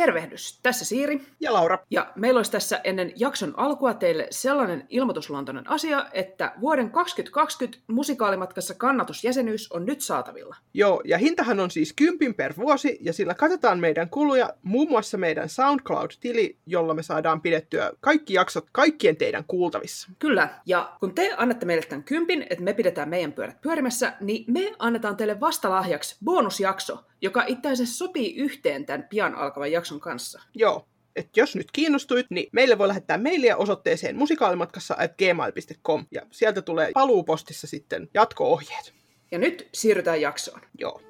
Tervehdys, tässä Siiri. Ja Laura. Ja meillä olisi tässä ennen jakson alkua teille sellainen ilmoitusluontoinen asia, että vuoden 2020 musikaalimatkassa kannatusjäsenyys on nyt saatavilla. Joo, ja hintahan on siis kympin per vuosi, ja sillä katsotaan meidän kuluja, muun muassa meidän SoundCloud-tili, jolla me saadaan pidettyä kaikki jaksot kaikkien teidän kuultavissa. Kyllä, ja kun te annatte meille tämän kympin, että me pidetään meidän pyörät pyörimässä, niin me annetaan teille vastalahjaksi bonusjakso, joka itse asiassa sopii yhteen tämän pian alkavan jakson kanssa. Joo, että jos nyt kiinnostuit, niin meille voi lähettää mailia osoitteeseen musikaalimatkassa at gmail.com ja sieltä tulee paluupostissa sitten jatko-ohjeet. Ja nyt siirrytään jaksoon. Joo.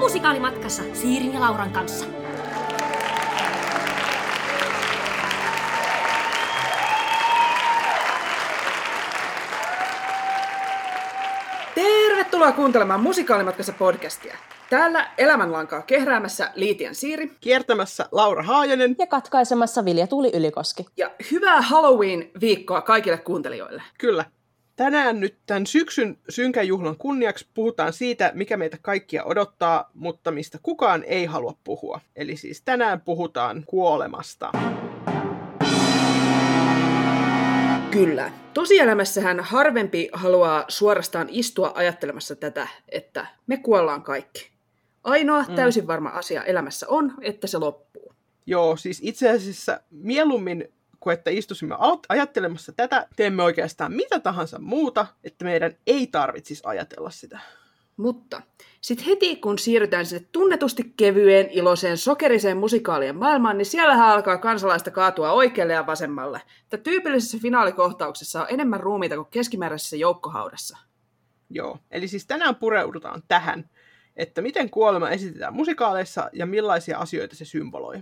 Musikaalimatkassa Siirin ja Lauran kanssa. Tervetuloa kuuntelemaan Musikaalimatkassa podcastia. Täällä elämänlankaa kehräämässä Liitian Siiri. Kiertämässä Laura Haajanen. Ja katkaisemassa Vilja Tuuli Ylikoski. Ja hyvää Halloween-viikkoa kaikille kuuntelijoille. Kyllä. Tänään nyt tämän syksyn synkän juhlan kunniaksi puhutaan siitä, mikä meitä kaikkia odottaa, mutta mistä kukaan ei halua puhua. Eli siis tänään puhutaan kuolemasta. Kyllä. Tosielämässähän harvempi haluaa suorastaan istua ajattelemassa tätä, että me kuollaan kaikki. Ainoa mm. täysin varma asia elämässä on, että se loppuu. Joo, siis itse asiassa mieluummin kuin että istuisimme ajattelemassa tätä, teemme oikeastaan mitä tahansa muuta, että meidän ei tarvitsisi ajatella sitä. Mutta sitten heti kun siirrytään sinne tunnetusti kevyeen, iloiseen, sokeriseen musikaalien maailmaan, niin siellähän alkaa kansalaista kaatua oikealle ja vasemmalle. Että tyypillisessä finaalikohtauksessa on enemmän ruumiita kuin keskimääräisessä joukkohaudassa. Joo, eli siis tänään pureudutaan tähän, että miten kuolema esitetään musikaaleissa ja millaisia asioita se symboloi.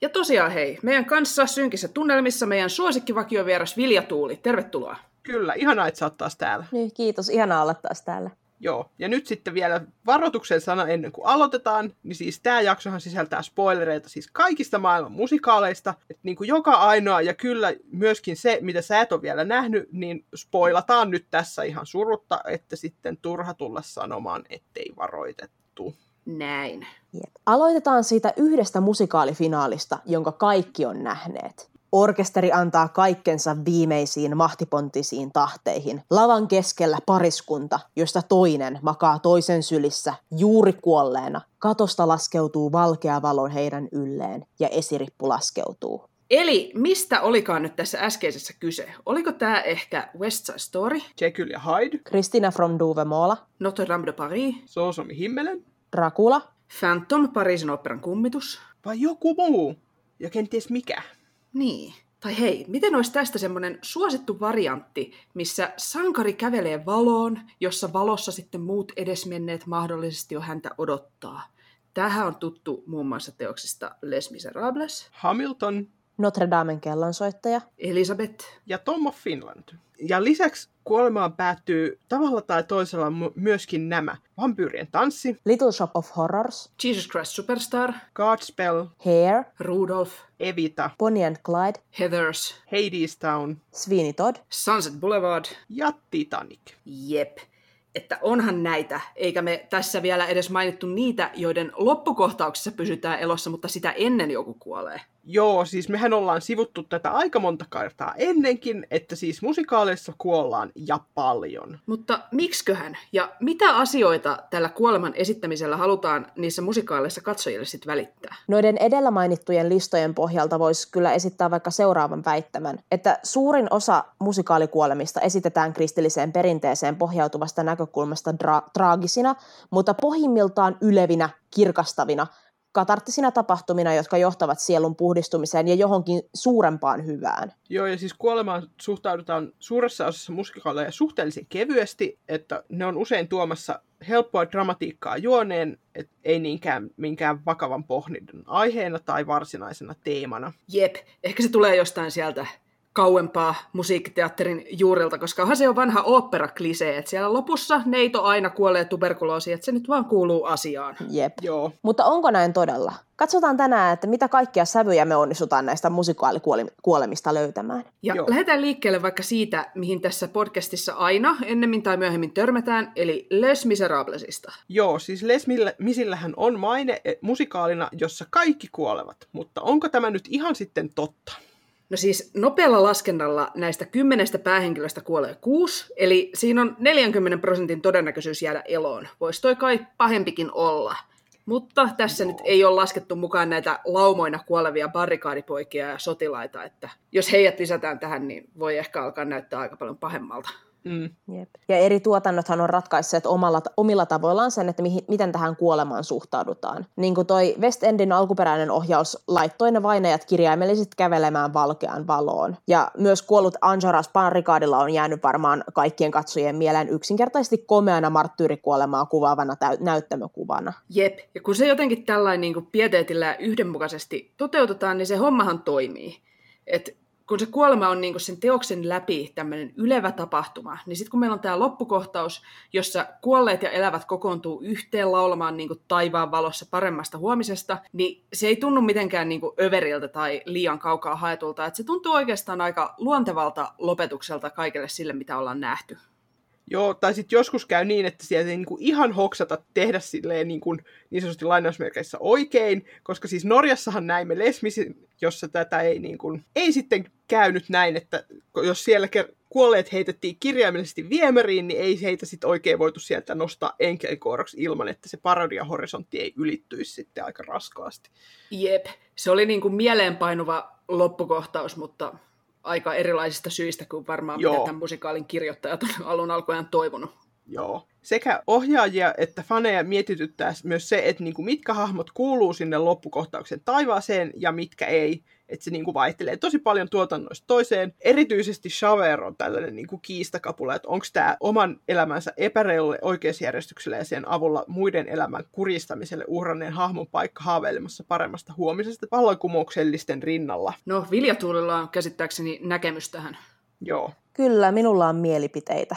Ja tosiaan hei, meidän kanssa synkissä tunnelmissa meidän suosikkivakio-vieras Vilja Tuuli. Tervetuloa. Kyllä, ihanaa, että sä oot taas täällä. Niin, kiitos, ihanaa olla taas täällä. Joo, ja nyt sitten vielä varoituksen sana ennen kuin aloitetaan, niin siis tämä jaksohan sisältää spoilereita siis kaikista maailman musikaaleista, että niin kuin joka ainoa, ja kyllä myöskin se, mitä sä et ole vielä nähnyt, niin spoilataan nyt tässä ihan surutta, että sitten turha tulla sanomaan, ettei varoitettu. Näin. Aloitetaan siitä yhdestä musikaalifinaalista, jonka kaikki on nähneet. Orkesteri antaa kaikkensa viimeisiin mahtipontisiin tahteihin. Lavan keskellä pariskunta, josta toinen makaa toisen sylissä juuri kuolleena. Katosta laskeutuu valkea valo heidän ylleen ja esirippu laskeutuu. Eli mistä olikaan nyt tässä äskeisessä kyse? Oliko tämä ehkä West Side Story? Jekyll ja Hyde. Christina from Duvemola. Notre Dame de Paris. Soosomi Himmelen. Dracula. Phantom, Pariisin operan kummitus. Vai joku muu? Ja kenties mikä? Niin. Tai hei, miten olisi tästä semmoinen suosittu variantti, missä sankari kävelee valoon, jossa valossa sitten muut edesmenneet mahdollisesti jo häntä odottaa. Tähän on tuttu muun muassa teoksista Les Miserables. Hamilton. Notre Damen kellonsoittaja. Elisabeth. Ja Tom of Finland. Ja lisäksi kuolemaan päättyy tavalla tai toisella myöskin nämä. Vampyyrien tanssi. Little Shop of Horrors. Jesus Christ Superstar. Godspell. Hair. Rudolph. Evita. Bonnie and Clyde. Heathers. Hades Town. Sweeney Todd. Sunset Boulevard. Ja Titanic. Jep että onhan näitä, eikä me tässä vielä edes mainittu niitä, joiden loppukohtauksessa pysytään elossa, mutta sitä ennen joku kuolee. Joo, siis mehän ollaan sivuttu tätä aika monta kertaa ennenkin, että siis musikaaleissa kuollaan ja paljon. Mutta miksköhän? Ja mitä asioita tällä kuoleman esittämisellä halutaan niissä musikaaleissa katsojille sitten välittää? Noiden edellä mainittujen listojen pohjalta voisi kyllä esittää vaikka seuraavan väittämän, että suurin osa musikaalikuolemista esitetään kristilliseen perinteeseen pohjautuvasta näkökulmasta dra- traagisina, mutta pohjimmiltaan ylevinä, kirkastavina – katarttisina tapahtumina, jotka johtavat sielun puhdistumiseen ja johonkin suurempaan hyvään. Joo, ja siis kuolemaan suhtaudutaan suuressa osassa musikaaleja suhteellisen kevyesti, että ne on usein tuomassa helppoa dramatiikkaa juoneen, et ei niinkään minkään vakavan pohdinnan aiheena tai varsinaisena teemana. Jep, ehkä se tulee jostain sieltä kauempaa musiikkiteatterin juurilta, koska onhan se on vanha opera klisee, että siellä lopussa neito aina kuolee tuberkuloosiin, että se nyt vaan kuuluu asiaan. Jep. Joo. Mutta onko näin todella? Katsotaan tänään, että mitä kaikkia sävyjä me onnistutaan näistä musikaalikuolemista löytämään. Ja Joo. lähdetään liikkeelle vaikka siitä, mihin tässä podcastissa aina ennemmin tai myöhemmin törmätään, eli Les Miserablesista. Joo, siis Les Misillähän on maine eh, musikaalina, jossa kaikki kuolevat, mutta onko tämä nyt ihan sitten totta? No siis nopealla laskennalla näistä kymmenestä päähenkilöstä kuolee kuusi, eli siinä on 40 prosentin todennäköisyys jäädä eloon. Voisi toi kai pahempikin olla. Mutta tässä nyt ei ole laskettu mukaan näitä laumoina kuolevia barrikaadipoikia ja sotilaita, että jos heidät lisätään tähän, niin voi ehkä alkaa näyttää aika paljon pahemmalta. Mm. Jep. Ja eri tuotannothan on ratkaisseet omalla, omilla tavoillaan sen, että mihin, miten tähän kuolemaan suhtaudutaan. Niin kuin toi West Endin alkuperäinen ohjaus laittoi ne vainajat kirjaimellisesti kävelemään valkeaan valoon. Ja myös kuollut Anjaras Panrikaadilla on jäänyt varmaan kaikkien katsojien mieleen yksinkertaisesti komeana marttyyrikuolemaa kuvaavana täy- näyttämökuvana. Jep, ja kun se jotenkin tällainen niin pieteetillä yhdenmukaisesti toteutetaan, niin se hommahan toimii. Et kun se kuolema on niin sen teoksen läpi tämmöinen ylevä tapahtuma, niin sitten kun meillä on tämä loppukohtaus, jossa kuolleet ja elävät kokoontuu yhteen laulamaan niin taivaan valossa paremmasta huomisesta, niin se ei tunnu mitenkään niin överiltä tai liian kaukaa haetulta. Et se tuntuu oikeastaan aika luontevalta lopetukselta kaikelle sille, mitä ollaan nähty. Joo, tai sitten joskus käy niin, että sieltä ei niinku ihan hoksata tehdä silleen niin, kuin, niin sanotusti lainausmerkeissä oikein, koska siis Norjassahan näimme Lesmisin, jossa tätä ei, niin kuin, ei sitten käynyt näin, että jos siellä kuolleet heitettiin kirjaimellisesti viemäriin, niin ei heitä sitten oikein voitu sieltä nostaa enkelikooroksi ilman, että se parodiahorisontti ei ylittyisi sitten aika raskaasti. Jep, se oli niin kuin mieleenpainuva loppukohtaus, mutta aika erilaisista syistä kuin varmaan Joo. mitä tämän musikaalin kirjoittajat on alun alkujaan toivonut. Joo. Sekä ohjaajia että faneja mietityttää myös se, että niinku mitkä hahmot kuuluu sinne loppukohtauksen taivaaseen ja mitkä ei. Että se niinku vaihtelee tosi paljon tuotannoista toiseen. Erityisesti Shaver on tällainen niinku kiistakapula, että onko tämä oman elämänsä epäreilulle oikeusjärjestykselle ja sen avulla muiden elämän kuristamiselle uhranneen hahmon paikka haaveilemassa paremmasta huomisesta vallankumouksellisten rinnalla. No, Viljatuulilla on käsittääkseni näkemys tähän. Joo. Kyllä, minulla on mielipiteitä.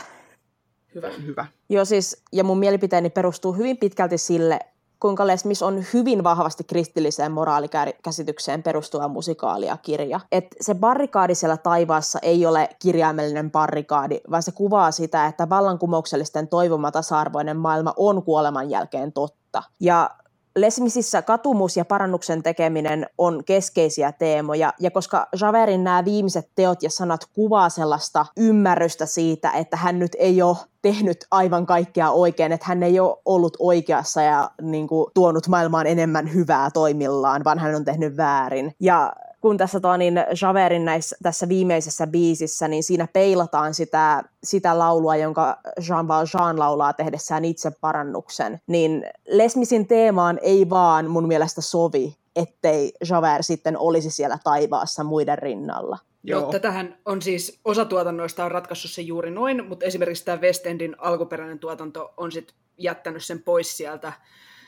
Hyvä. Hyvä. Joo siis, ja mun mielipiteeni perustuu hyvin pitkälti sille, kuinka Les Mis on hyvin vahvasti kristilliseen moraalikäsitykseen perustuva musikaali ja kirja. Et se barrikaadi siellä taivaassa ei ole kirjaimellinen barrikaadi, vaan se kuvaa sitä, että vallankumouksellisten toivoma tasa-arvoinen maailma on kuoleman jälkeen totta. Ja Lesmisissä katumus ja parannuksen tekeminen on keskeisiä teemoja, ja koska Javerin nämä viimeiset teot ja sanat kuvaa sellaista ymmärrystä siitä, että hän nyt ei ole tehnyt aivan kaikkea oikein, että hän ei ole ollut oikeassa ja niin kuin, tuonut maailmaan enemmän hyvää toimillaan, vaan hän on tehnyt väärin. Ja kun tässä tuo, niin Javerin näissä, tässä viimeisessä biisissä, niin siinä peilataan sitä, sitä laulua, jonka Jean Valjean laulaa tehdessään itse parannuksen, niin Lesmisin teemaan ei vaan mun mielestä sovi, ettei Javert sitten olisi siellä taivaassa muiden rinnalla. Joo. No, tätähän on siis, osa tuotannoista on ratkaissut se juuri noin, mutta esimerkiksi tämä West Endin alkuperäinen tuotanto on sitten jättänyt sen pois sieltä.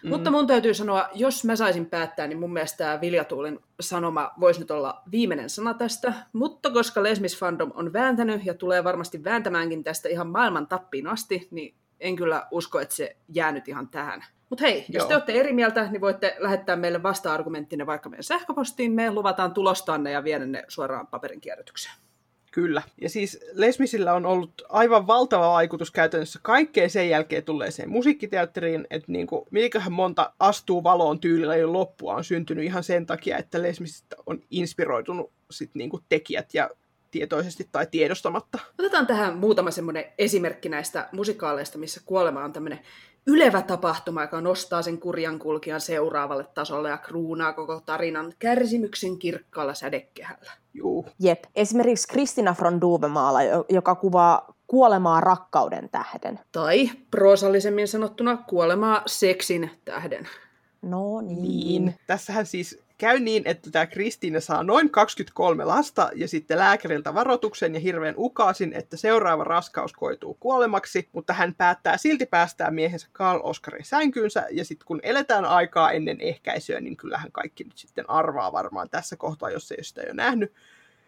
Mm. Mutta mun täytyy sanoa, jos mä saisin päättää, niin mun mielestä tämä Viljatuulin sanoma voisi nyt olla viimeinen sana tästä. Mutta koska Lesmis Fandom on vääntänyt ja tulee varmasti vääntämäänkin tästä ihan maailman tappiin asti, niin en kyllä usko, että se jää nyt ihan tähän. Mutta hei, jos Joo. te olette eri mieltä, niin voitte lähettää meille vasta-argumenttinne vaikka meidän sähköpostiin. Me luvataan tulostanne ja viedä ne suoraan paperin kierrätykseen. Kyllä. Ja siis Lesmisillä on ollut aivan valtava vaikutus käytännössä kaikkeen sen jälkeen tulleeseen musiikkiteatteriin, että niin kuin, mikähän monta astuu valoon tyylillä jo loppua on syntynyt ihan sen takia, että Lesmisistä on inspiroitunut sit niin kuin tekijät ja tietoisesti tai tiedostamatta. Otetaan tähän muutama semmoinen esimerkki näistä musikaaleista, missä kuolema on tämmöinen ylevä tapahtuma, joka nostaa sen kurjan kulkijan seuraavalle tasolle ja kruunaa koko tarinan kärsimyksen kirkkaalla sädekehällä. Juu. Jep. Esimerkiksi Kristina von Duvemaala, joka kuvaa kuolemaa rakkauden tähden. Tai proosallisemmin sanottuna kuolemaa seksin tähden. No niin. niin. Tässähän siis käy niin, että tämä Kristiina saa noin 23 lasta ja sitten lääkäriltä varoituksen ja hirveän ukaasin, että seuraava raskaus koituu kuolemaksi, mutta hän päättää silti päästää miehensä Karl Oskarin sänkyynsä ja sitten kun eletään aikaa ennen ehkäisyä, niin kyllähän kaikki nyt sitten arvaa varmaan tässä kohtaa, jos ei sitä jo nähnyt,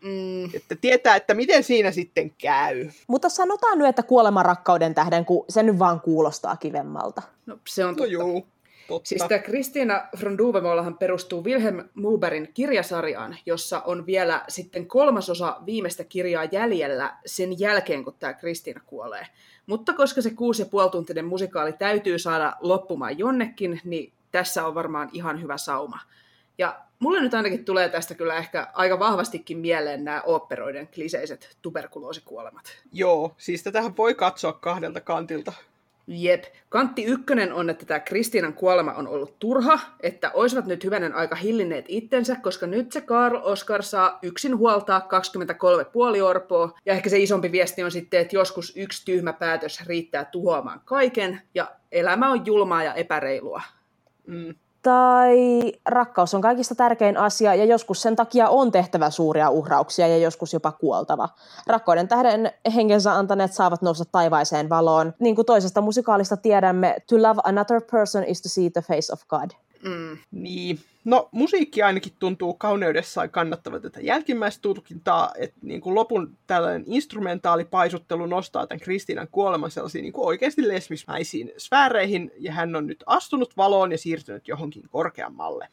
Mm, Että tietää, että miten siinä sitten käy. Mutta sanotaan nyt, että kuolema rakkauden tähden, kun se nyt vaan kuulostaa kivemmalta. no, se on No totta. juu, totta. Siis tämä Kristiina von Duvemollahan perustuu Wilhelm Muberin kirjasarjaan, jossa on vielä sitten kolmasosa viimeistä kirjaa jäljellä sen jälkeen, kun tämä Kristiina kuolee. Mutta koska se kuusi ja puoli tuntinen musikaali täytyy saada loppumaan jonnekin, niin tässä on varmaan ihan hyvä sauma. Ja mulle nyt ainakin tulee tästä kyllä ehkä aika vahvastikin mieleen nämä oopperoiden kliseiset tuberkuloosikuolemat. Joo, siis tätähän voi katsoa kahdelta kantilta. Jep. Kantti ykkönen on, että tämä Kristiinan kuolema on ollut turha, että olisivat nyt hyvänen aika hillinneet itsensä, koska nyt se Karl Oskar saa yksin huoltaa 23 puoliorpoa. Ja ehkä se isompi viesti on sitten, että joskus yksi tyhmä päätös riittää tuhoamaan kaiken, ja elämä on julmaa ja epäreilua. Mm. Tai rakkaus on kaikista tärkein asia ja joskus sen takia on tehtävä suuria uhrauksia ja joskus jopa kuoltava. Rakkauden tähden henkensä antaneet saavat nousta taivaiseen valoon. Niin kuin toisesta musikaalista tiedämme, to love another person is to see the face of God. Mm. Niin. No, musiikki ainakin tuntuu kauneudessaan kannattava tätä jälkimmäistä tulkintaa, että niin kuin lopun tällainen instrumentaalipaisuttelu nostaa tämän Kristiinan kuoleman sellaisiin niin kuin oikeasti lesmismäisiin sfääreihin, ja hän on nyt astunut valoon ja siirtynyt johonkin korkeammalle.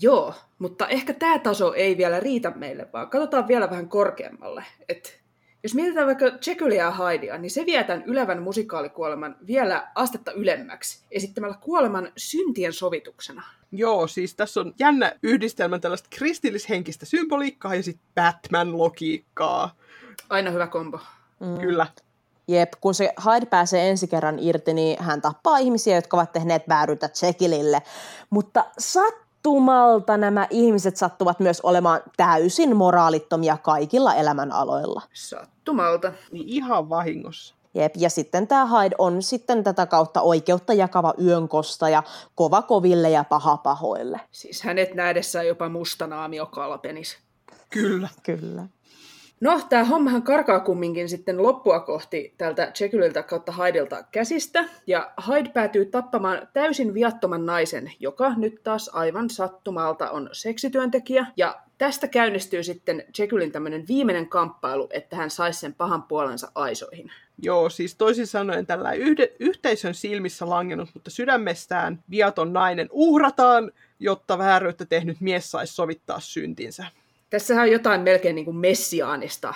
Joo, mutta ehkä tämä taso ei vielä riitä meille, vaan katsotaan vielä vähän korkeammalle. Et jos mietitään vaikka Jekylia ja Hydea, niin se vie tämän ylevän musikaalikuoleman vielä astetta ylemmäksi, esittämällä kuoleman syntien sovituksena. Joo, siis tässä on jännä yhdistelmä tällaista kristillishenkistä symboliikkaa ja sitten Batman-logiikkaa. Aina hyvä kombo. Mm. Kyllä. Jep, kun se Hyde pääsee ensi kerran irti, niin hän tappaa ihmisiä, jotka ovat tehneet vääryyttä Jekyllille. Mutta sattumalta nämä ihmiset sattuvat myös olemaan täysin moraalittomia kaikilla elämänaloilla. Sattumalta. Niin ihan vahingossa. Jep, ja sitten tämä Hyde on sitten tätä kautta oikeutta jakava yönkosta ja kova koville ja paha pahoille. Siis hänet nähdessään jopa mustanaamio kalpenis. Kyllä. Kyllä. No, tämä hommahan karkaa kumminkin sitten loppua kohti tältä Jekyliltä kautta Hydelta käsistä, ja Hyde päätyy tappamaan täysin viattoman naisen, joka nyt taas aivan sattumalta on seksityöntekijä, ja tästä käynnistyy sitten Jekylin tämmöinen viimeinen kamppailu, että hän saisi sen pahan puolensa aisoihin. Joo, siis toisin sanoen tällä yhde, yhteisön silmissä langennut, mutta sydämestään viaton nainen uhrataan, jotta vääryyttä tehnyt mies saisi sovittaa syntinsä. Tässähän on jotain melkein niin kuin messiaanista,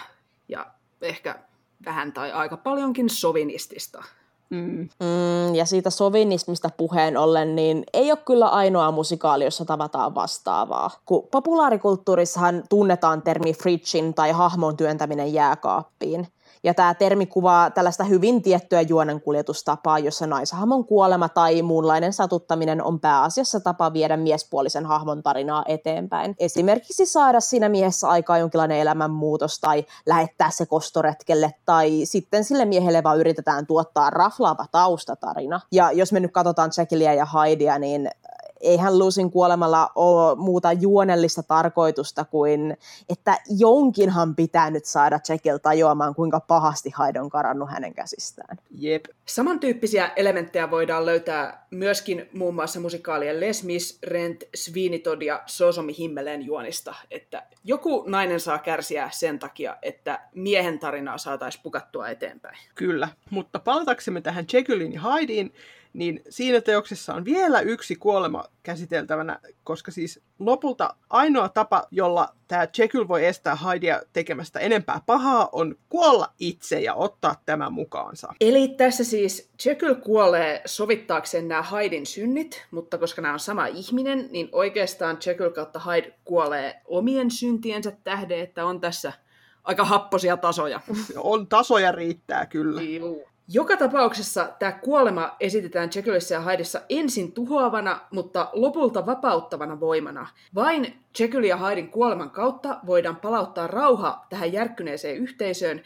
ja ehkä vähän tai aika paljonkin sovinistista. Mm. Mm, ja siitä sovinismista puheen ollen, niin ei ole kyllä ainoa musikaali, jossa tavataan vastaavaa. Kun populaarikulttuurissahan tunnetaan termi fridgin tai hahmon työntäminen jääkaappiin. Ja tämä termi kuvaa tällaista hyvin tiettyä juonenkuljetustapaa, jossa naishahmon kuolema tai muunlainen satuttaminen on pääasiassa tapa viedä miespuolisen hahmon tarinaa eteenpäin. Esimerkiksi saada siinä miehessä aikaa jonkinlainen elämänmuutos tai lähettää se kostoretkelle tai sitten sille miehelle vaan yritetään tuottaa raflaava taustatarina. Ja jos me nyt katsotaan Jackilia ja Hydea, niin eihän Lusin kuolemalla ole muuta juonellista tarkoitusta kuin, että jonkinhan pitää nyt saada Jekyll tajuamaan, kuinka pahasti Hyde on karannut hänen käsistään. Jep. Samantyyppisiä elementtejä voidaan löytää myöskin muun muassa musikaalien Les Mis, Rent, Sweeney ja Sosomi Himmeleen juonista, että joku nainen saa kärsiä sen takia, että miehen tarinaa saataisiin pukattua eteenpäin. Kyllä, mutta palataksemme tähän Jekyllin ja Hydeen, niin siinä teoksessa on vielä yksi kuolema käsiteltävänä, koska siis lopulta ainoa tapa, jolla tämä Jekyll voi estää Hydea tekemästä enempää pahaa, on kuolla itse ja ottaa tämä mukaansa. Eli tässä siis Jekyll kuolee sovittaakseen nämä Haidin synnit, mutta koska nämä on sama ihminen, niin oikeastaan Jekyll kautta Hyde kuolee omien syntiensä tähden, että on tässä aika happosia tasoja. On tasoja riittää kyllä. Juu. Joka tapauksessa tämä kuolema esitetään Jekyllissä ja Hydessa ensin tuhoavana, mutta lopulta vapauttavana voimana. Vain Jekyll ja Hydin kuoleman kautta voidaan palauttaa rauha tähän järkkyneeseen yhteisöön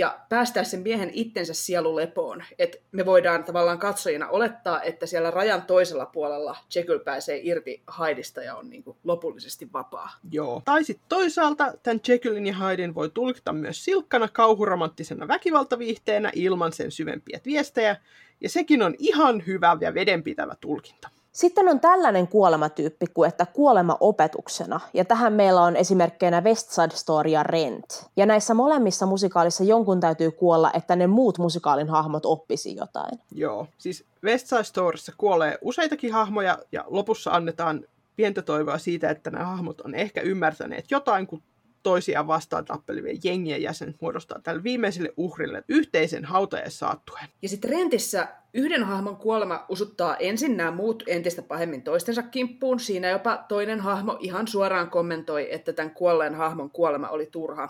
ja päästää sen miehen itsensä sielulepoon. Et me voidaan tavallaan katsojina olettaa, että siellä rajan toisella puolella Jekyll pääsee irti Hydesta ja on niin kuin lopullisesti vapaa. Joo. Tai sitten toisaalta tämän Jekyllin ja Hyden voi tulkita myös silkkana kauhuromanttisena väkivaltaviihteenä ilman sen syvempiä viestejä, ja sekin on ihan hyvä ja vedenpitävä tulkinta. Sitten on tällainen kuolematyyppi kuin, että kuolema opetuksena. Ja tähän meillä on esimerkkeinä West Side Story ja Rent. Ja näissä molemmissa musikaalissa jonkun täytyy kuolla, että ne muut musikaalin hahmot oppisi jotain. Joo, siis West Side Storyssa kuolee useitakin hahmoja ja lopussa annetaan pientä toivoa siitä, että nämä hahmot on ehkä ymmärtäneet jotain, kun toisiaan vastaan tappelivien jengien jäsenet muodostaa tälle viimeiselle uhrille yhteisen hautajaissaattuen. Ja sitten Rentissä yhden hahmon kuolema usuttaa ensin nämä muut entistä pahemmin toistensa kimppuun. Siinä jopa toinen hahmo ihan suoraan kommentoi, että tämän kuolleen hahmon kuolema oli turha.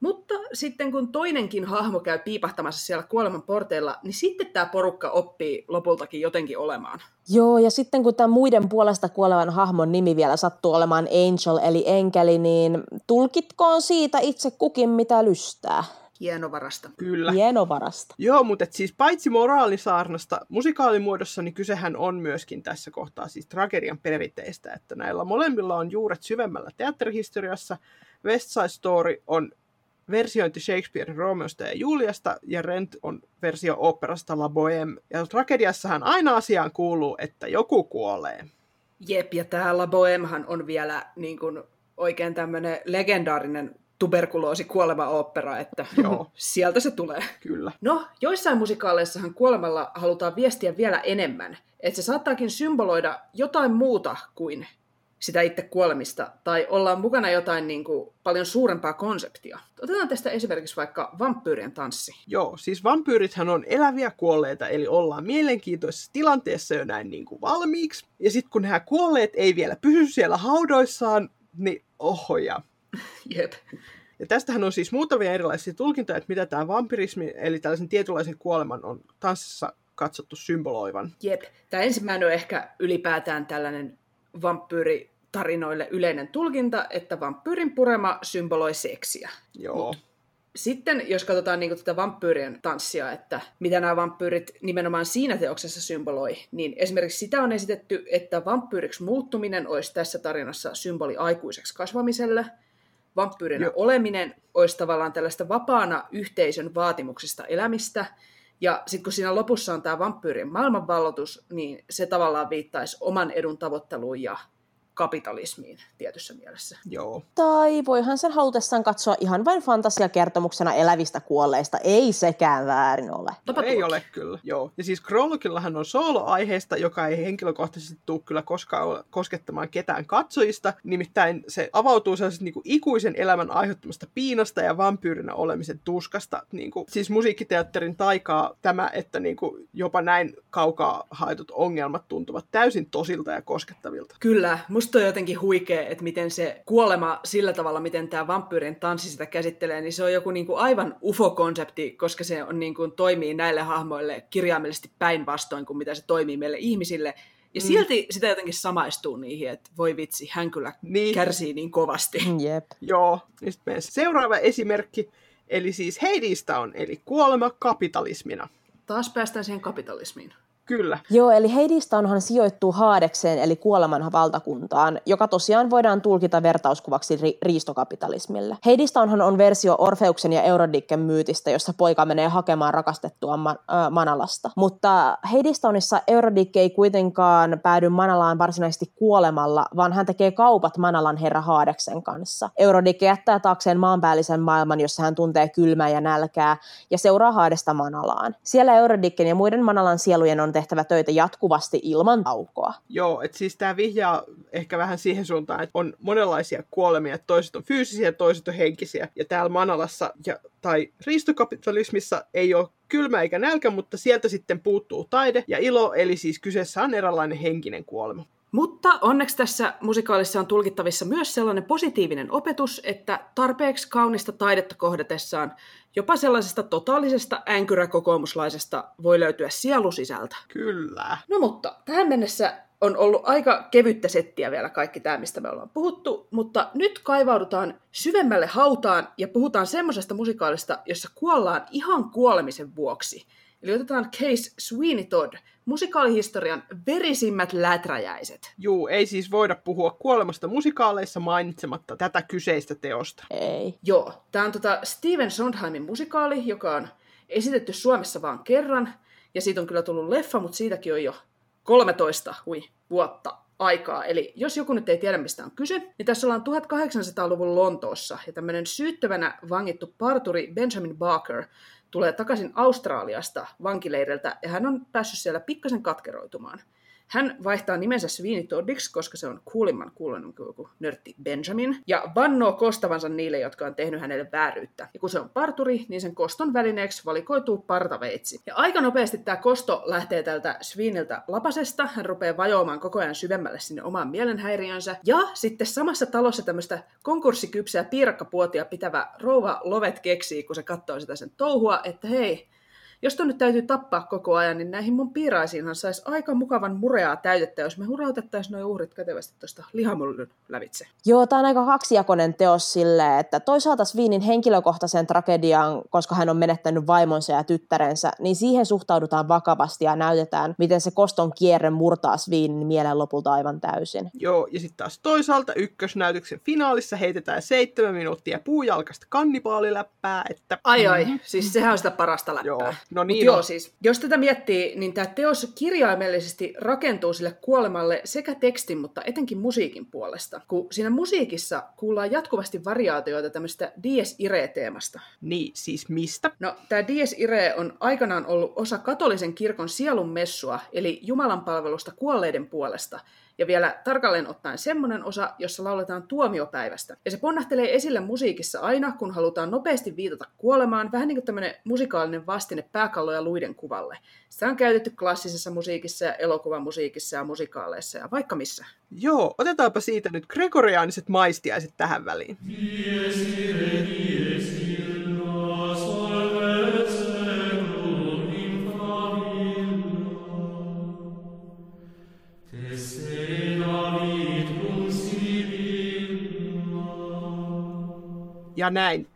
Mutta sitten kun toinenkin hahmo käy piipahtamassa siellä kuoleman porteilla, niin sitten tämä porukka oppii lopultakin jotenkin olemaan. Joo, ja sitten kun tämän muiden puolesta kuolevan hahmon nimi vielä sattuu olemaan Angel eli enkeli, niin tulkitkoon siitä itse kukin mitä lystää. Hienovarasta. Kyllä. Hienovarasta. Joo, mutta et siis paitsi moraalisaarnasta musikaalimuodossa, niin kysehän on myöskin tässä kohtaa siis tragedian perinteistä, että näillä molemmilla on juuret syvemmällä teatterihistoriassa. West Side Story on versiointi Shakespearein Romeosta ja Juliasta, ja Rent on versio operasta La Bohème. Ja tragediassahan aina asiaan kuuluu, että joku kuolee. Jep, ja tämä La Bohèmehan on vielä niin kuin, oikein tämmöinen legendaarinen tuberkuloosi kuolema opera, että Joo. sieltä se tulee. Kyllä. No, joissain musikaaleissahan kuolemalla halutaan viestiä vielä enemmän, että se saattaakin symboloida jotain muuta kuin sitä itse kuolemista, tai ollaan mukana jotain niin kuin, paljon suurempaa konseptia. Otetaan tästä esimerkiksi vaikka vampyyrien tanssi. Joo, siis vampyyrithän on eläviä kuolleita, eli ollaan mielenkiintoisessa tilanteessa jo näin niin kuin valmiiksi. Ja sitten kun nämä kuolleet ei vielä pysy siellä haudoissaan, niin ohoja. Jep. Ja tästähän on siis muutamia erilaisia tulkintoja, että mitä tämä vampyrismi, eli tällaisen tietynlaisen kuoleman on tanssissa katsottu symboloivan. Jep. Tämä ensimmäinen on ehkä ylipäätään tällainen vampyyritarinoille yleinen tulkinta, että vampyyrin purema symboloi seksiä. Joo. Sitten jos katsotaan niin tätä vampyyrien tanssia, että mitä nämä vampyyrit nimenomaan siinä teoksessa symboloi, niin esimerkiksi sitä on esitetty, että vampyyriksi muuttuminen olisi tässä tarinassa symboli aikuiseksi kasvamiselle. Vampyyrinä Joo. oleminen olisi tavallaan tällaista vapaana yhteisön vaatimuksista elämistä. Ja sitten kun siinä lopussa on tämä vampyyrien maailmanvalloitus, niin se tavallaan viittaisi oman edun tavoitteluun ja kapitalismiin tietyssä mielessä. Joo. Tai voihan sen halutessaan katsoa ihan vain fantasiakertomuksena elävistä kuolleista. Ei sekään väärin ole. No, ei tuokin. ole kyllä. Joo. Ja siis Krologillahan on solo-aiheesta, joka ei henkilökohtaisesti tule kyllä koskaan koskettamaan ketään katsojista. Nimittäin se avautuu sellaisesta niin kuin ikuisen elämän aiheuttamasta piinasta ja vampyyrinä olemisen tuskasta. Niin kuin, siis musiikkiteatterin taikaa tämä, että niin kuin jopa näin kaukaa haetut ongelmat tuntuvat täysin tosilta ja koskettavilta. Kyllä, musta on jotenkin huikea, että miten se kuolema sillä tavalla, miten tämä vampyyrien tanssi sitä käsittelee, niin se on joku niinku aivan ufo-konsepti, koska se on niinku, toimii näille hahmoille kirjaimellisesti päinvastoin kuin mitä se toimii meille ihmisille. Ja Mm. silti sitä jotenkin samaistuu niihin, että voi vitsi, hän kyllä Niin. kärsii niin kovasti. Jep. Joo. Sitten seuraava esimerkki, eli siis Heidistä on, eli kuolema kapitalismina. Taas päästään siihen kapitalismiin. Kyllä. Joo, eli Heidistownhan sijoittuu Haadekseen, eli kuoleman valtakuntaan, joka tosiaan voidaan tulkita vertauskuvaksi ri- riistokapitalismille. Heidistownhan on versio Orfeuksen ja Eurodikken myytistä, jossa poika menee hakemaan rakastettua man- äh, Manalasta. Mutta Heidistownissa Eurodikke ei kuitenkaan päädy Manalaan varsinaisesti kuolemalla, vaan hän tekee kaupat Manalan herra Haadeksen kanssa. Eurodikke jättää taakseen maanpäällisen maailman, jossa hän tuntee kylmää ja nälkää, ja seuraa Haadesta Manalaan. Siellä Eurodikken ja muiden Manalan sielujen on tehtävä töitä jatkuvasti ilman taukoa. Joo, että siis tämä vihjaa ehkä vähän siihen suuntaan, että on monenlaisia kuolemia, että toiset on fyysisiä, toiset on henkisiä. Ja täällä Manalassa ja, tai riistokapitalismissa ei ole kylmä eikä nälkä, mutta sieltä sitten puuttuu taide ja ilo, eli siis kyseessä on eräänlainen henkinen kuolema. Mutta onneksi tässä musikaalissa on tulkittavissa myös sellainen positiivinen opetus, että tarpeeksi kaunista taidetta kohdatessaan jopa sellaisesta totaalisesta änkyräkokoomuslaisesta voi löytyä sielu sisältä. Kyllä. No mutta tähän mennessä on ollut aika kevyttä settiä vielä kaikki tämä, mistä me ollaan puhuttu, mutta nyt kaivaudutaan syvemmälle hautaan ja puhutaan semmoisesta musikaalista, jossa kuollaan ihan kuolemisen vuoksi. Eli otetaan case Sweeney Todd, musikaalihistorian verisimmät läträjäiset. Juu, ei siis voida puhua kuolemasta musikaaleissa mainitsematta tätä kyseistä teosta. Ei. Joo, tämä on tota Steven Sondheimin musikaali, joka on esitetty Suomessa vain kerran, ja siitä on kyllä tullut leffa, mutta siitäkin on jo 13 hui, vuotta aikaa. Eli jos joku nyt ei tiedä, mistä on kyse, niin tässä ollaan 1800-luvun Lontoossa, ja tämmöinen syyttävänä vangittu parturi Benjamin Barker tulee takaisin Australiasta vankileiriltä, ja hän on päässyt siellä pikkasen katkeroitumaan. Hän vaihtaa nimensä Sweeney Toddiksi, koska se on kuulimman kuulonen kuin joku nörtti Benjamin, ja vannoo kostavansa niille, jotka on tehnyt hänelle vääryyttä. Ja kun se on parturi, niin sen koston välineeksi valikoituu partaveitsi. Ja aika nopeasti tämä kosto lähtee tältä Sweeniltä lapasesta, hän rupeaa vajoamaan koko ajan syvemmälle sinne omaan mielenhäiriönsä, ja sitten samassa talossa tämmöistä konkurssikypsää piirakkapuotia pitävä rouva Lovet keksii, kun se katsoo sitä sen touhua, että hei, jos ton nyt täytyy tappaa koko ajan, niin näihin mun piiraisiinhan saisi aika mukavan mureaa täytettä, jos me hurautettaisiin noin uhrit kätevästi tuosta lihamullyn lävitse. Joo, tämä on aika kaksijakoinen teos silleen, että toisaalta Sviinin henkilökohtaisen tragedian, koska hän on menettänyt vaimonsa ja tyttärensä, niin siihen suhtaudutaan vakavasti ja näytetään, miten se koston kierre murtaa Sviinin mielen lopulta aivan täysin. Joo, ja sitten taas toisaalta ykkösnäytöksen finaalissa heitetään seitsemän minuuttia puujalkasta kannibaaliläppää, että... Ai ai, mm-hmm. siis sehän on sitä parasta läppää. Joo, no niin Mut joo, siis, jos tätä miettii, niin tämä teos kirjaimellisesti rakentuu sille kuolemalle sekä tekstin, mutta etenkin musiikin puolesta. Kun siinä musiikissa kuullaan jatkuvasti variaatioita tämmöistä Dies Irae-teemasta. Niin, siis mistä? No, tämä Dies Irae on aikanaan ollut osa katolisen kirkon sielun messua, eli Jumalan palvelusta kuolleiden puolesta – ja vielä tarkalleen ottaen semmoinen osa, jossa lauletaan tuomiopäivästä. Ja se ponnahtelee esille musiikissa aina, kun halutaan nopeasti viitata kuolemaan, vähän niin kuin tämmöinen musikaalinen vastine pääkallo ja luiden kuvalle. Sitä on käytetty klassisessa musiikissa ja elokuvamusiikissa ja musikaaleissa ja vaikka missä. Joo, otetaanpa siitä nyt gregoriaaniset maistiaiset tähän väliin. Ja näin.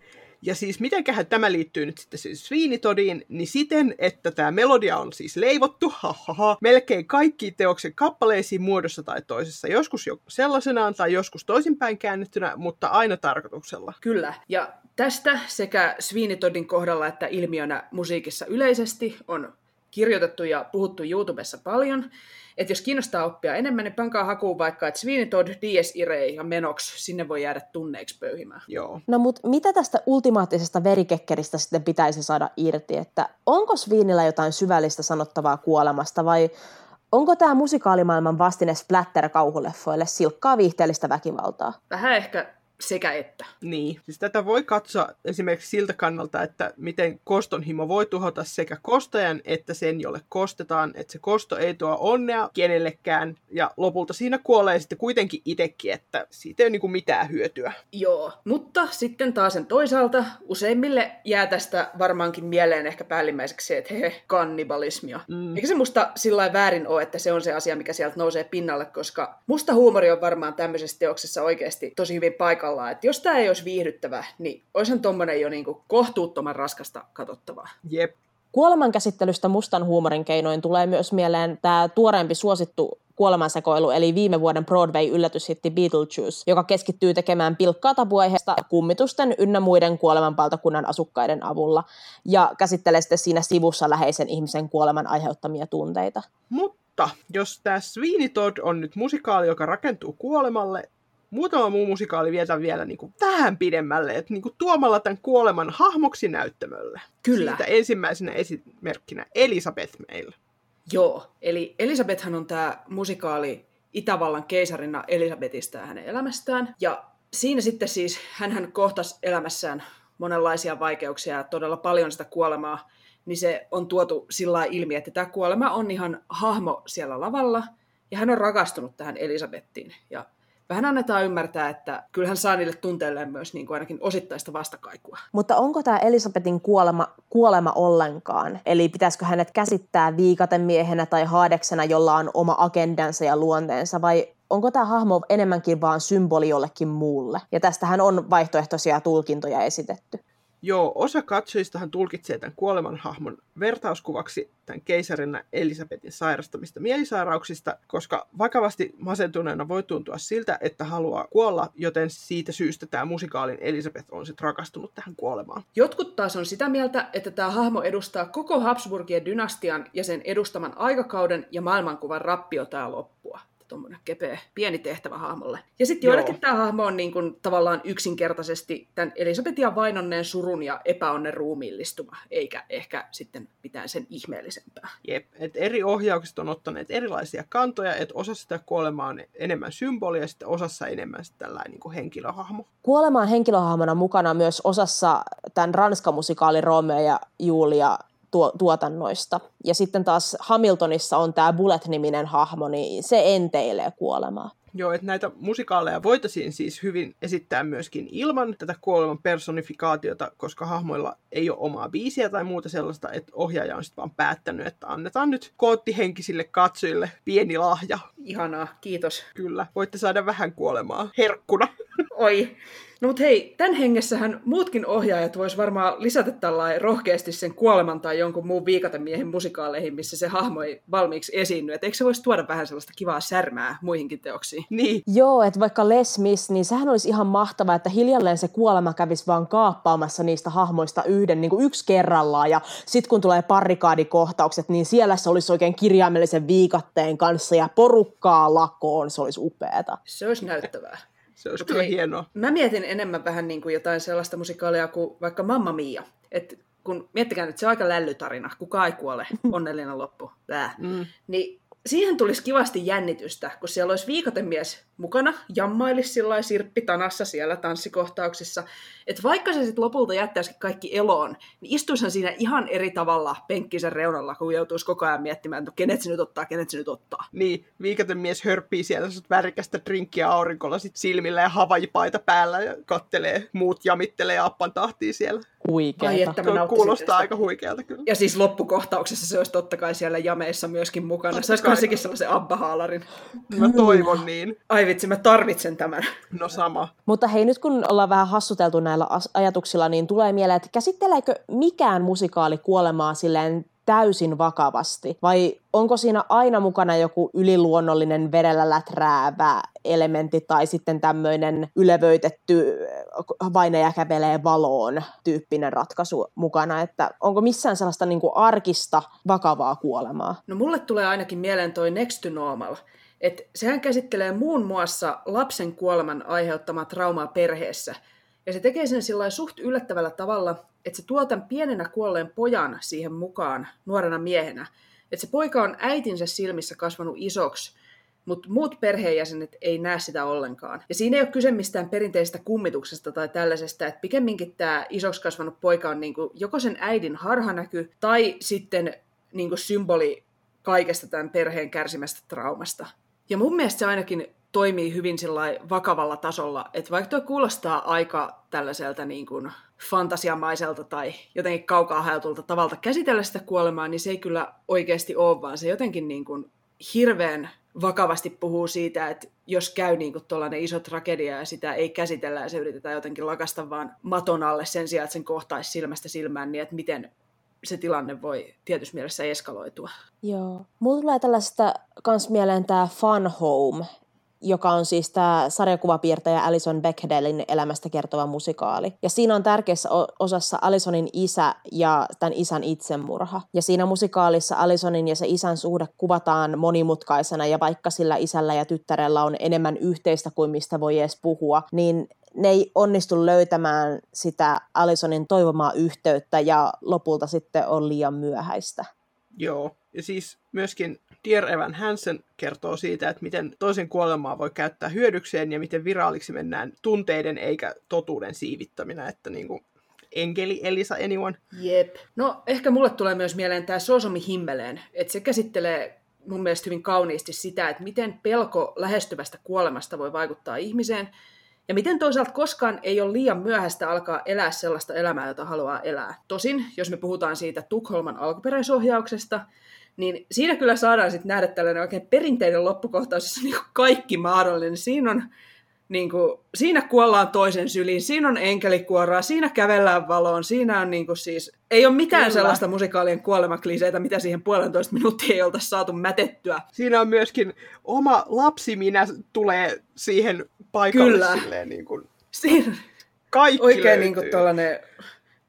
Ja siis mitenköhän tämä liittyy nyt sitten siis Sviinitodiin, niin siten, että tämä melodia on siis leivottu, hahaha, melkein kaikki teoksen kappaleisiin muodossa tai toisessa. Joskus jo sellaisenaan tai joskus toisinpäin käännettynä, mutta aina tarkoituksella. Kyllä, ja tästä sekä Sviinitodin kohdalla että ilmiönä musiikissa yleisesti on kirjoitettu ja puhuttu YouTubessa paljon. Että jos kiinnostaa oppia enemmän, niin pankaa hakuun vaikka, että Svinitod, Dies Irae ja Menox, sinne voi jäädä tunneiksi pöyhimään. Joo. No mutta mitä tästä ultimaattisesta verikekkeristä sitten pitäisi saada irti, että onko Sviinillä jotain syvällistä sanottavaa kuolemasta vai onko tämä musikaalimaailman vastine splatter-kauhuleffoille silkkaa viihteellistä väkivaltaa? Vähän ehkä sekä että. Niin, siis tätä voi katsoa esimerkiksi siltä kannalta, että miten kostonhimo voi tuhota sekä kostajan että sen, jolle kostetaan, että se kosto ei tuo onnea kenellekään, ja lopulta siinä kuolee sitten kuitenkin itsekin, että siitä ei ole niin mitään hyötyä. Joo, mutta sitten taas sen toisaalta useimmille jää tästä varmaankin mieleen ehkä päällimmäiseksi se, että he, kannibalismia. Mm. Eikä se musta sillä väärin ole, että se on se asia, mikä sieltä nousee pinnalle, koska musta huumori on varmaan tämmöisessä teoksessa oikeasti tosi hyvin paikalla paikallaan. Että jos tämä ei olisi viihdyttävä, niin olisihan tuommoinen jo niinku kohtuuttoman raskasta katsottavaa. Jep. Kuolemankäsittelystä mustan huumorin keinoin tulee myös mieleen tämä tuoreempi suosittu kuolemansekoilu, eli viime vuoden Broadway-yllätyshitti Beetlejuice, joka keskittyy tekemään pilkkaa tabuaiheesta kummitusten ynnä muiden kuolemanpaltakunnan asukkaiden avulla, ja käsittelee sitten siinä sivussa läheisen ihmisen kuoleman aiheuttamia tunteita. Mutta jos tämä Sweeney Todd on nyt musikaali, joka rakentuu kuolemalle, muutama muu musikaali vietä vielä niin kuin vähän pidemmälle, että niin kuin tuomalla tämän kuoleman hahmoksi näyttämölle. Kyllä. Siitä ensimmäisenä esimerkkinä Elisabeth meillä. Joo, eli Elisabethan on tämä musikaali Itävallan keisarina Elisabetista ja hänen elämästään. Ja siinä sitten siis hän kohtasi elämässään monenlaisia vaikeuksia ja todella paljon sitä kuolemaa, niin se on tuotu sillä ilmi, että tämä kuolema on ihan hahmo siellä lavalla, ja hän on rakastunut tähän Elisabettiin. Ja vähän annetaan ymmärtää, että kyllähän saa niille tunteille myös niin kuin ainakin osittaista vastakaikua. Mutta onko tämä Elisabetin kuolema, kuolema ollenkaan? Eli pitäisikö hänet käsittää viikatemiehenä tai haadeksena, jolla on oma agendansa ja luonteensa, vai onko tämä hahmo enemmänkin vaan symboli jollekin muulle? Ja tästähän on vaihtoehtoisia tulkintoja esitetty. Joo, osa katsojistahan tulkitsee tämän kuoleman hahmon vertauskuvaksi tämän keisarinna Elisabetin sairastamista mielisairauksista, koska vakavasti masentuneena voi tuntua siltä, että haluaa kuolla, joten siitä syystä tämä musikaalin Elisabeth on sitten rakastunut tähän kuolemaan. Jotkut taas on sitä mieltä, että tämä hahmo edustaa koko Habsburgien dynastian ja sen edustaman aikakauden ja maailmankuvan rappiota ja loppua tuommoinen kepeä, pieni tehtävä hahmolle. Ja sitten joillekin tämä hahmo on niin kuin, tavallaan yksinkertaisesti tämän Elisabetia vainonneen surun ja epäonnen ruumiillistuma, eikä ehkä sitten mitään sen ihmeellisempää. Jep, et eri ohjaukset on ottaneet erilaisia kantoja, että osassa sitä kuolemaa on enemmän symbolia ja sitten osassa enemmän sitten tällainen niin kuin henkilöhahmo. Kuolema on henkilöhahmona mukana myös osassa tämän ranskamusikaalin Romeo ja Julia tuo, tuotannoista. Ja sitten taas Hamiltonissa on tämä Bullet-niminen hahmo, niin se enteilee kuolemaa. Joo, että näitä musikaaleja voitaisiin siis hyvin esittää myöskin ilman tätä kuoleman personifikaatiota, koska hahmoilla ei ole omaa biisiä tai muuta sellaista, että ohjaaja on sitten vaan päättänyt, että annetaan nyt koottihenkisille katsojille pieni lahja. Ihanaa, kiitos. Kyllä, voitte saada vähän kuolemaa herkkuna. Oi. No mutta hei, tämän hengessähän muutkin ohjaajat vois varmaan lisätä tällainen rohkeasti sen kuoleman tai jonkun muun viikatemiehen musikaaleihin, missä se hahmo ei valmiiksi esiinny. Et eikö se voisi tuoda vähän sellaista kivaa särmää muihinkin teoksiin? Niin. Joo, että vaikka Les Miss, niin sehän olisi ihan mahtavaa, että hiljalleen se kuolema kävisi vaan kaappaamassa niistä hahmoista yhden, niin kuin yksi kerrallaan. Ja sitten kun tulee parrikaadikohtaukset, niin siellä se olisi oikein kirjaimellisen viikatteen kanssa ja porukkaa lakoon. Se olisi upeata. Se olisi näyttävää. Se olisi kyllä hienoa. Mä mietin enemmän vähän niin kuin jotain sellaista musikaalia kuin vaikka Mamma Mia. Et kun miettikää nyt, se on aika lällytarina, kuka ei kuole, onnellinen loppu, Bää. Mm. Niin siihen tulisi kivasti jännitystä, kun siellä olisi viikotemies mukana, jammailisi sillä sirppi tanassa siellä tanssikohtauksissa, että vaikka se sitten lopulta jättäisi kaikki eloon, niin istuisihan siinä ihan eri tavalla penkkisen reunalla, kun joutuisi koko ajan miettimään, että kenet se nyt ottaa, kenet se nyt ottaa. Niin, viikotemies hörppii siellä värikästä drinkkiä aurinkolla sit silmillä ja havajipaita päällä ja kattelee, muut jamittelee appan tahtiin siellä. Huikeeta. Ai, että mä Kuulostaa aika huikealta kyllä. Ja siis loppukohtauksessa se olisi totta kai siellä jameissa myöskin mukana. Totta se olisi sekin sellaisen abbahaalarin. Mä toivon niin. Ai vitsi, mä tarvitsen tämän. No sama. Mutta hei, nyt kun ollaan vähän hassuteltu näillä ajatuksilla, niin tulee mieleen, että käsitteleekö mikään musikaali kuolemaa silleen täysin vakavasti? Vai onko siinä aina mukana joku yliluonnollinen vedellä läträävä elementti tai sitten tämmöinen ylevöitetty vainaja kävelee valoon tyyppinen ratkaisu mukana, että onko missään sellaista niin kuin arkista vakavaa kuolemaa? No mulle tulee ainakin mieleen toi Next to Normal, et sehän käsittelee muun muassa lapsen kuoleman aiheuttamaa traumaa perheessä. Ja se tekee sen sillä suht yllättävällä tavalla, että se tuo tämän pienenä kuolleen pojan siihen mukaan nuorena miehenä. Että se poika on äitinsä silmissä kasvanut isoksi, mutta muut perheenjäsenet ei näe sitä ollenkaan. Ja siinä ei ole kyse mistään perinteisestä kummituksesta tai tällaisesta, että pikemminkin tämä isoksi kasvanut poika on niinku joko sen äidin harhanäky tai sitten niinku symboli kaikesta tämän perheen kärsimästä traumasta. Ja mun mielestä se ainakin toimii hyvin vakavalla tasolla, että vaikka tuo kuulostaa aika tällaiselta niin kuin fantasiamaiselta tai jotenkin kaukaa haetulta tavalta käsitellä sitä kuolemaa, niin se ei kyllä oikeasti ole, vaan se jotenkin niin kuin hirveän vakavasti puhuu siitä, että jos käy niin kuin tuollainen iso tragedia ja sitä ei käsitellä ja se yritetään jotenkin lakasta vaan maton alle sen sijaan, että sen kohtaisi silmästä silmään, niin että miten se tilanne voi tietyssä mielessä eskaloitua. Joo. Mulla tulee tällaista kans mieleen tämä Fun Home, joka on siis tämä sarjakuvapiirtäjä Alison Bechdellin elämästä kertova musikaali. Ja siinä on tärkeässä osassa Alisonin isä ja tämän isän itsemurha. Ja siinä musikaalissa Alisonin ja se isän suhde kuvataan monimutkaisena, ja vaikka sillä isällä ja tyttärellä on enemmän yhteistä kuin mistä voi edes puhua, niin ne ei onnistu löytämään sitä Alisonin toivomaa yhteyttä, ja lopulta sitten on liian myöhäistä. Joo, ja siis myöskin Dear Evan Hansen kertoo siitä, että miten toisen kuolemaa voi käyttää hyödykseen ja miten viraaliksi mennään tunteiden eikä totuuden siivittäminä, että niin kuin enkeli Elisa anyone. Jep. No ehkä mulle tulee myös mieleen tämä Sosomi himmeleen, että se käsittelee mun mielestä hyvin kauniisti sitä, että miten pelko lähestyvästä kuolemasta voi vaikuttaa ihmiseen, ja miten toisaalta koskaan ei ole liian myöhäistä alkaa elää sellaista elämää, jota haluaa elää. Tosin, jos me puhutaan siitä Tukholman alkuperäisohjauksesta, niin siinä kyllä saadaan sitten nähdä tällainen oikein perinteinen loppukohtaus, jossa niin kaikki mahdollinen. Siinä on niin kuin, siinä kuollaan toisen syliin, siinä on enkelikuoraa, siinä kävellään valoon, siinä on niin kuin, siis, ei ole mitään Kyllä. sellaista musikaalien kuolemakliseitä, mitä siihen puolentoista minuuttia ei oltaisi saatu mätettyä. Siinä on myöskin oma lapsi minä tulee siihen paikalle Kyllä. silleen niin kuin Siinä kaikki oikein löytyy. niin kuin tuollainen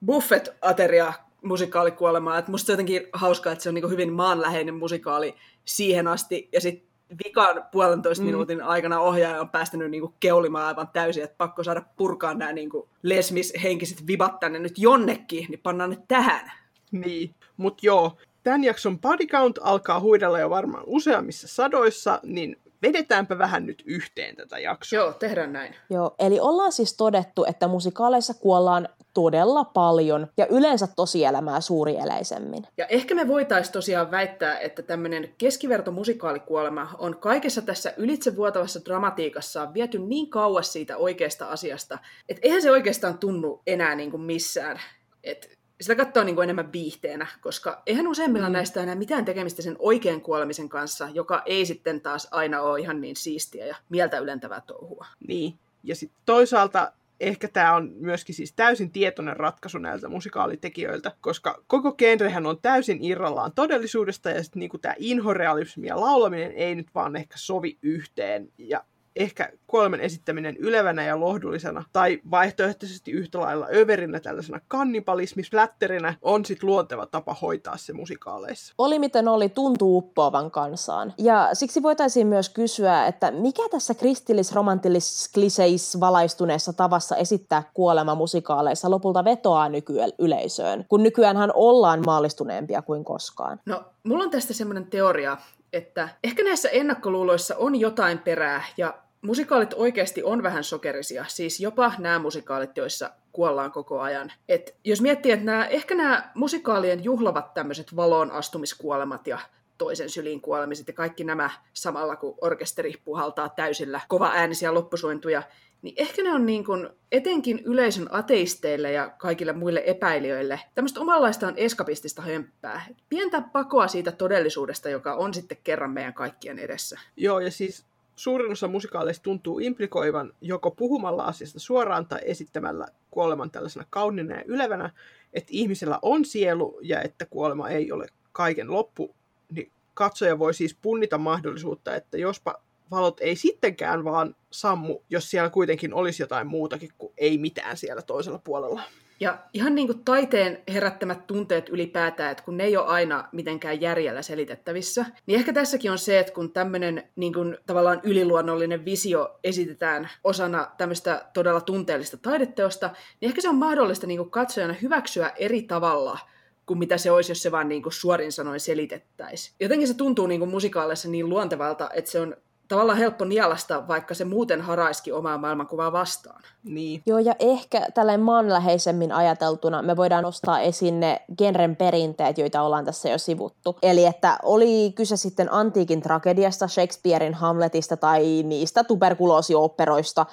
buffet-ateria musikaalikuolemaa. Et musta se on jotenkin hauskaa, että se on niin hyvin maanläheinen musikaali siihen asti, ja sitten vikan puolentoista Mm. minuutin aikana ohjaaja on päästänyt niin kuin keulimaan aivan täysin, että pakko saada purkaa nämä niin kuin lesmishenkiset vibat tänne nyt jonnekin, niin pannaan ne tähän. Niin, mutta joo, tämän jakson body count alkaa huidella jo varmaan useammissa sadoissa, niin vedetäänpä vähän nyt yhteen tätä jaksoa. Joo, tehdään näin. Joo, eli ollaan siis todettu, että musikaaleissa kuollaan todella paljon ja yleensä tosielämää suurieleisemmin. Ja ehkä me voitaisiin tosiaan väittää, että tämmöinen keskiverto musikaalikuolema on kaikessa tässä ylitsevuotavassa dramatiikassaan viety niin kauas siitä oikeasta asiasta, että eihän se oikeastaan tunnu enää niin kuin missään. Et sitä katsoo niin kuin enemmän viihteenä, koska eihän useimmilla mm. näistä enää mitään tekemistä sen oikean kuolemisen kanssa, joka ei sitten taas aina ole ihan niin siistiä ja mieltä ylentävää touhua. Niin. Ja sitten toisaalta ehkä tämä on myöskin siis täysin tietoinen ratkaisu näiltä musikaalitekijöiltä, koska koko genrehän on täysin irrallaan todellisuudesta ja sitten niinku tämä inhorealismi ja laulaminen ei nyt vaan ehkä sovi yhteen. Ja ehkä kuoleman esittäminen ylevänä ja lohdullisena tai vaihtoehtoisesti yhtä lailla överinä tällaisena kannibalismisflätterinä on sitten luonteva tapa hoitaa se musikaaleissa. Oli miten oli, tuntuu uppoavan kansaan. Ja siksi voitaisiin myös kysyä, että mikä tässä kristillis-romantillis valaistuneessa tavassa esittää kuolema musikaaleissa lopulta vetoaa nykyyleisöön, kun nykyäänhän ollaan maallistuneempia kuin koskaan. No, mulla on tästä semmoinen teoria, että ehkä näissä ennakkoluuloissa on jotain perää, ja musikaalit oikeasti on vähän sokerisia, siis jopa nämä musikaalit, joissa kuollaan koko ajan. Et jos miettii, että nämä, ehkä nämä musikaalien juhlavat tämmöiset valoon astumiskuolemat ja toisen syliin kuolemiset ja kaikki nämä samalla, kun orkesteri puhaltaa täysillä kova äänisiä loppusointuja, niin ehkä ne on niin kuin, etenkin yleisön ateisteille ja kaikille muille epäilijöille tämmöistä omanlaistaan eskapistista hömppää. Pientä pakoa siitä todellisuudesta, joka on sitten kerran meidän kaikkien edessä. Joo, ja siis suurin osa musikaaleista tuntuu implikoivan joko puhumalla asiasta suoraan tai esittämällä kuoleman tällaisena kauniina ja ylevänä, että ihmisellä on sielu ja että kuolema ei ole kaiken loppu, niin katsoja voi siis punnita mahdollisuutta, että jospa valot ei sittenkään vaan sammu, jos siellä kuitenkin olisi jotain muutakin kuin ei mitään siellä toisella puolella. Ja ihan niin kuin taiteen herättämät tunteet ylipäätään, että kun ne ei ole aina mitenkään järjellä selitettävissä, niin ehkä tässäkin on se, että kun tämmöinen niin kuin tavallaan yliluonnollinen visio esitetään osana tämmöistä todella tunteellista taideteosta, niin ehkä se on mahdollista niin kuin katsojana hyväksyä eri tavalla kuin mitä se olisi, jos se vaan niin kuin suorin sanoin selitettäisiin. Jotenkin se tuntuu niin kuin musikaaleissa niin luontevalta, että se on tavallaan helppo nielasta, vaikka se muuten haraiskin omaa maailmankuvaa vastaan. Niin. Joo, ja ehkä tällainen maanläheisemmin ajateltuna me voidaan nostaa esiin ne genren perinteet, joita ollaan tässä jo sivuttu. Eli että oli kyse sitten antiikin tragediasta, Shakespearein Hamletista tai niistä tuberkuloosiopperoista,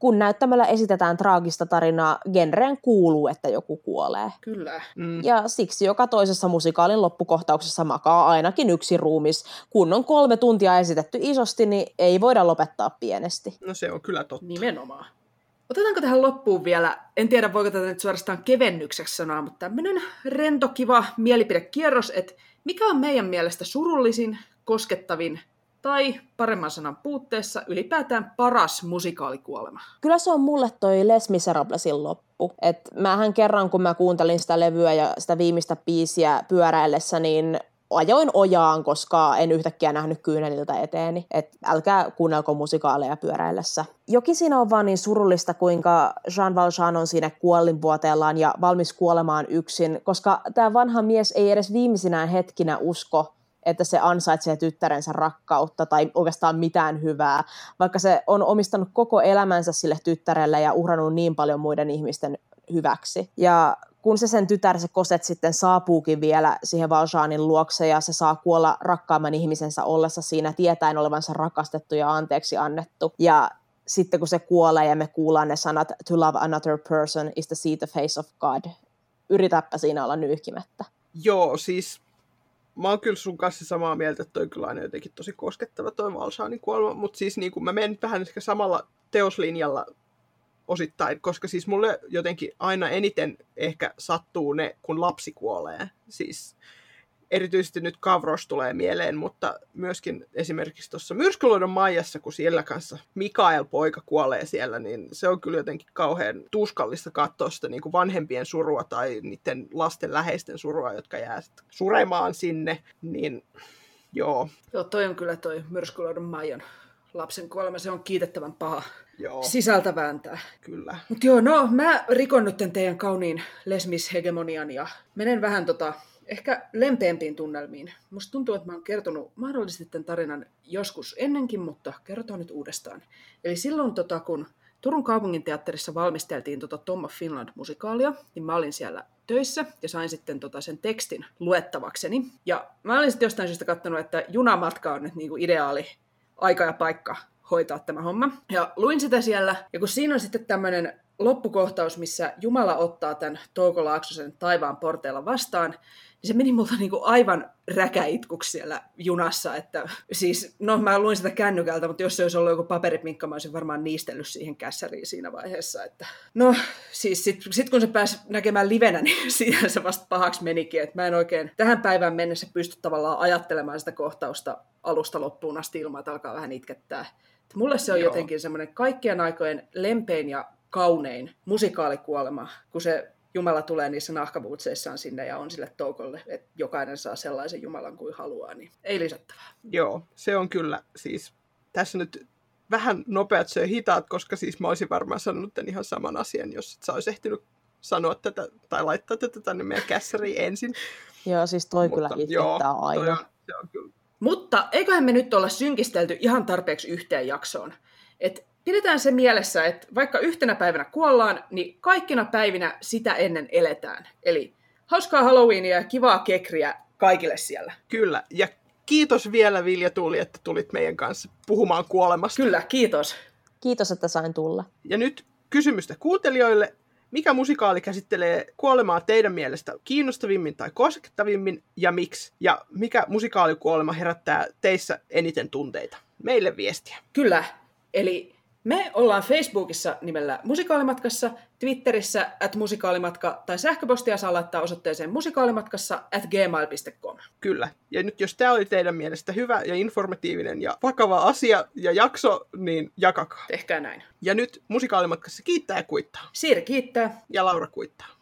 kun näyttämällä esitetään traagista tarinaa, genreen kuuluu, että joku kuolee. Kyllä. Mm. Ja siksi joka toisessa musikaalin loppukohtauksessa makaa ainakin yksi ruumis. Kun on kolme tuntia esitetty isosti, niin ei voida lopettaa pienesti. No se on kyllä totta. Nimenomaan. Otetaanko tähän loppuun vielä, en tiedä voiko tätä nyt suorastaan kevennykseksi sanoa, mutta tämmöinen rento, kiva mielipidekierros, että mikä on meidän mielestä surullisin, koskettavin tai paremman sanan puutteessa ylipäätään paras musikaalikuolema? Kyllä se on mulle toi Les Miserablesin loppu. Et mähän kerran, kun mä kuuntelin sitä levyä ja sitä viimeistä biisiä pyöräillessä, niin ajoin ojaan, koska en yhtäkkiä nähnyt kyyneliltä eteeni. Et älkää kuunnelko musikaaleja pyöräillessä. Jokin siinä on vaan niin surullista, kuinka Jean Valjean on siinä kuolinvuoteellaan ja valmis kuolemaan yksin, koska tämä vanha mies ei edes viimeisinään hetkinä usko, että se ansaitsee tyttärensä rakkautta tai oikeastaan mitään hyvää, vaikka se on omistanut koko elämänsä sille tyttärelle ja uhrannut niin paljon muiden ihmisten hyväksi. Ja kun se sen tytär, se koset sitten saapuukin vielä siihen Valjeanin luokse ja se saa kuolla rakkaamman ihmisensä ollessa siinä tietäen olevansa rakastettu ja anteeksi annettu. Ja sitten kun se kuolee ja me kuullaan ne sanat to love another person is to see the face of God, yritäpä siinä olla nyyhkimättä. Joo, siis mä oon kyllä sun kanssa samaa mieltä, että toi kyllä on jotenkin tosi koskettava toi Valsaanin kuolema, mutta siis niin kuin mä menen vähän ehkä samalla teoslinjalla osittain, koska siis mulle jotenkin aina eniten ehkä sattuu ne, kun lapsi kuolee. Siis erityisesti nyt Kavros tulee mieleen, mutta myöskin esimerkiksi tuossa Myrskyluodon Maijassa, kun siellä kanssa Mikael poika kuolee siellä, niin se on kyllä jotenkin kauhean tuskallista katsoa sitä niin kuin vanhempien surua tai niiden lasten läheisten surua, jotka jää suremaan sinne, niin joo. Joo, toi on kyllä toi Myrskyluodon Maijan lapsen kuolema, se on kiitettävän paha Joo. sisältä vääntää. Kyllä. Mutta joo, no mä rikon nyt teidän kauniin lesmishegemonian ja menen vähän tota, ehkä lempeämpiin tunnelmiin. Musta tuntuu, että mä oon kertonut mahdollisesti tämän tarinan joskus ennenkin, mutta kerrotaan nyt uudestaan. Eli silloin, tota, kun Turun kaupungin teatterissa valmisteltiin tota Tom of Finland-musikaalia, niin mä olin siellä töissä ja sain sitten tota sen tekstin luettavakseni. Ja mä olin sitten jostain syystä katsonut, että junamatka on nyt niinku ideaali aika ja paikka hoitaa tämä homma. Ja luin sitä siellä, ja kun siinä on sitten tämmöinen loppukohtaus, missä Jumala ottaa tämän Touko Laaksosen taivaan porteilla vastaan, niin se meni multa niinku aivan räkäitkuksi siellä junassa. Että, siis, no mä luin sitä kännykältä, mutta jos se olisi ollut joku paperipinkka, mä olisin varmaan niistellyt siihen kässäriin siinä vaiheessa. Että, no siis sit, sit kun se pääsi näkemään livenä, niin siinä se vasta pahaksi menikin. Että mä en oikein tähän päivään mennessä pysty tavallaan ajattelemaan sitä kohtausta alusta loppuun asti ilman, että alkaa vähän itkettää. Että mulle se on Joo. jotenkin semmoinen kaikkien aikojen lempein ja kaunein musikaalikuolema, kun se Jumala tulee niissä nahkabuutseissaan sinne ja on sille toukolle, että jokainen saa sellaisen Jumalan kuin haluaa, niin ei lisättävää. Joo, se on kyllä siis, tässä nyt vähän nopeat söi hitaat, koska siis mä olisin varmaan sanonut tämän ihan saman asian, jos et sä olisi ehtinyt sanoa tätä tai laittaa tätä tänne meidän kässäriin ensin. Joo, siis toi Mutta, kyllä itkettää aina. Toi on, se on kyllä. Mutta eiköhän me nyt olla synkistelty ihan tarpeeksi yhteen jaksoon. Et pidetään se mielessä, että vaikka yhtenä päivänä kuollaan, niin kaikkina päivinä sitä ennen eletään. Eli hauskaa Halloweenia ja kivaa kekriä kaikille siellä. Kyllä, ja kiitos vielä Vilja Tuuli, että tulit meidän kanssa puhumaan kuolemasta. Kyllä, kiitos. Kiitos, että sain tulla. Ja nyt kysymystä kuuntelijoille. Mikä musikaali käsittelee kuolemaa teidän mielestä kiinnostavimmin tai koskettavimmin ja miksi? Ja mikä musikaalikuolema herättää teissä eniten tunteita? Meille viestiä. Kyllä, eli me ollaan Facebookissa nimellä Musikaalimatkassa, Twitterissä at musikaalimatka tai sähköpostia saa laittaa osoitteeseen musikaalimatkassa at gmail.com. Kyllä. Ja nyt jos tämä oli teidän mielestä hyvä ja informatiivinen ja vakava asia ja jakso, niin jakakaa. Tehkää näin. Ja nyt musikaalimatkassa kiittää ja kuittaa. Siiri kiittää. Ja Laura kuittaa.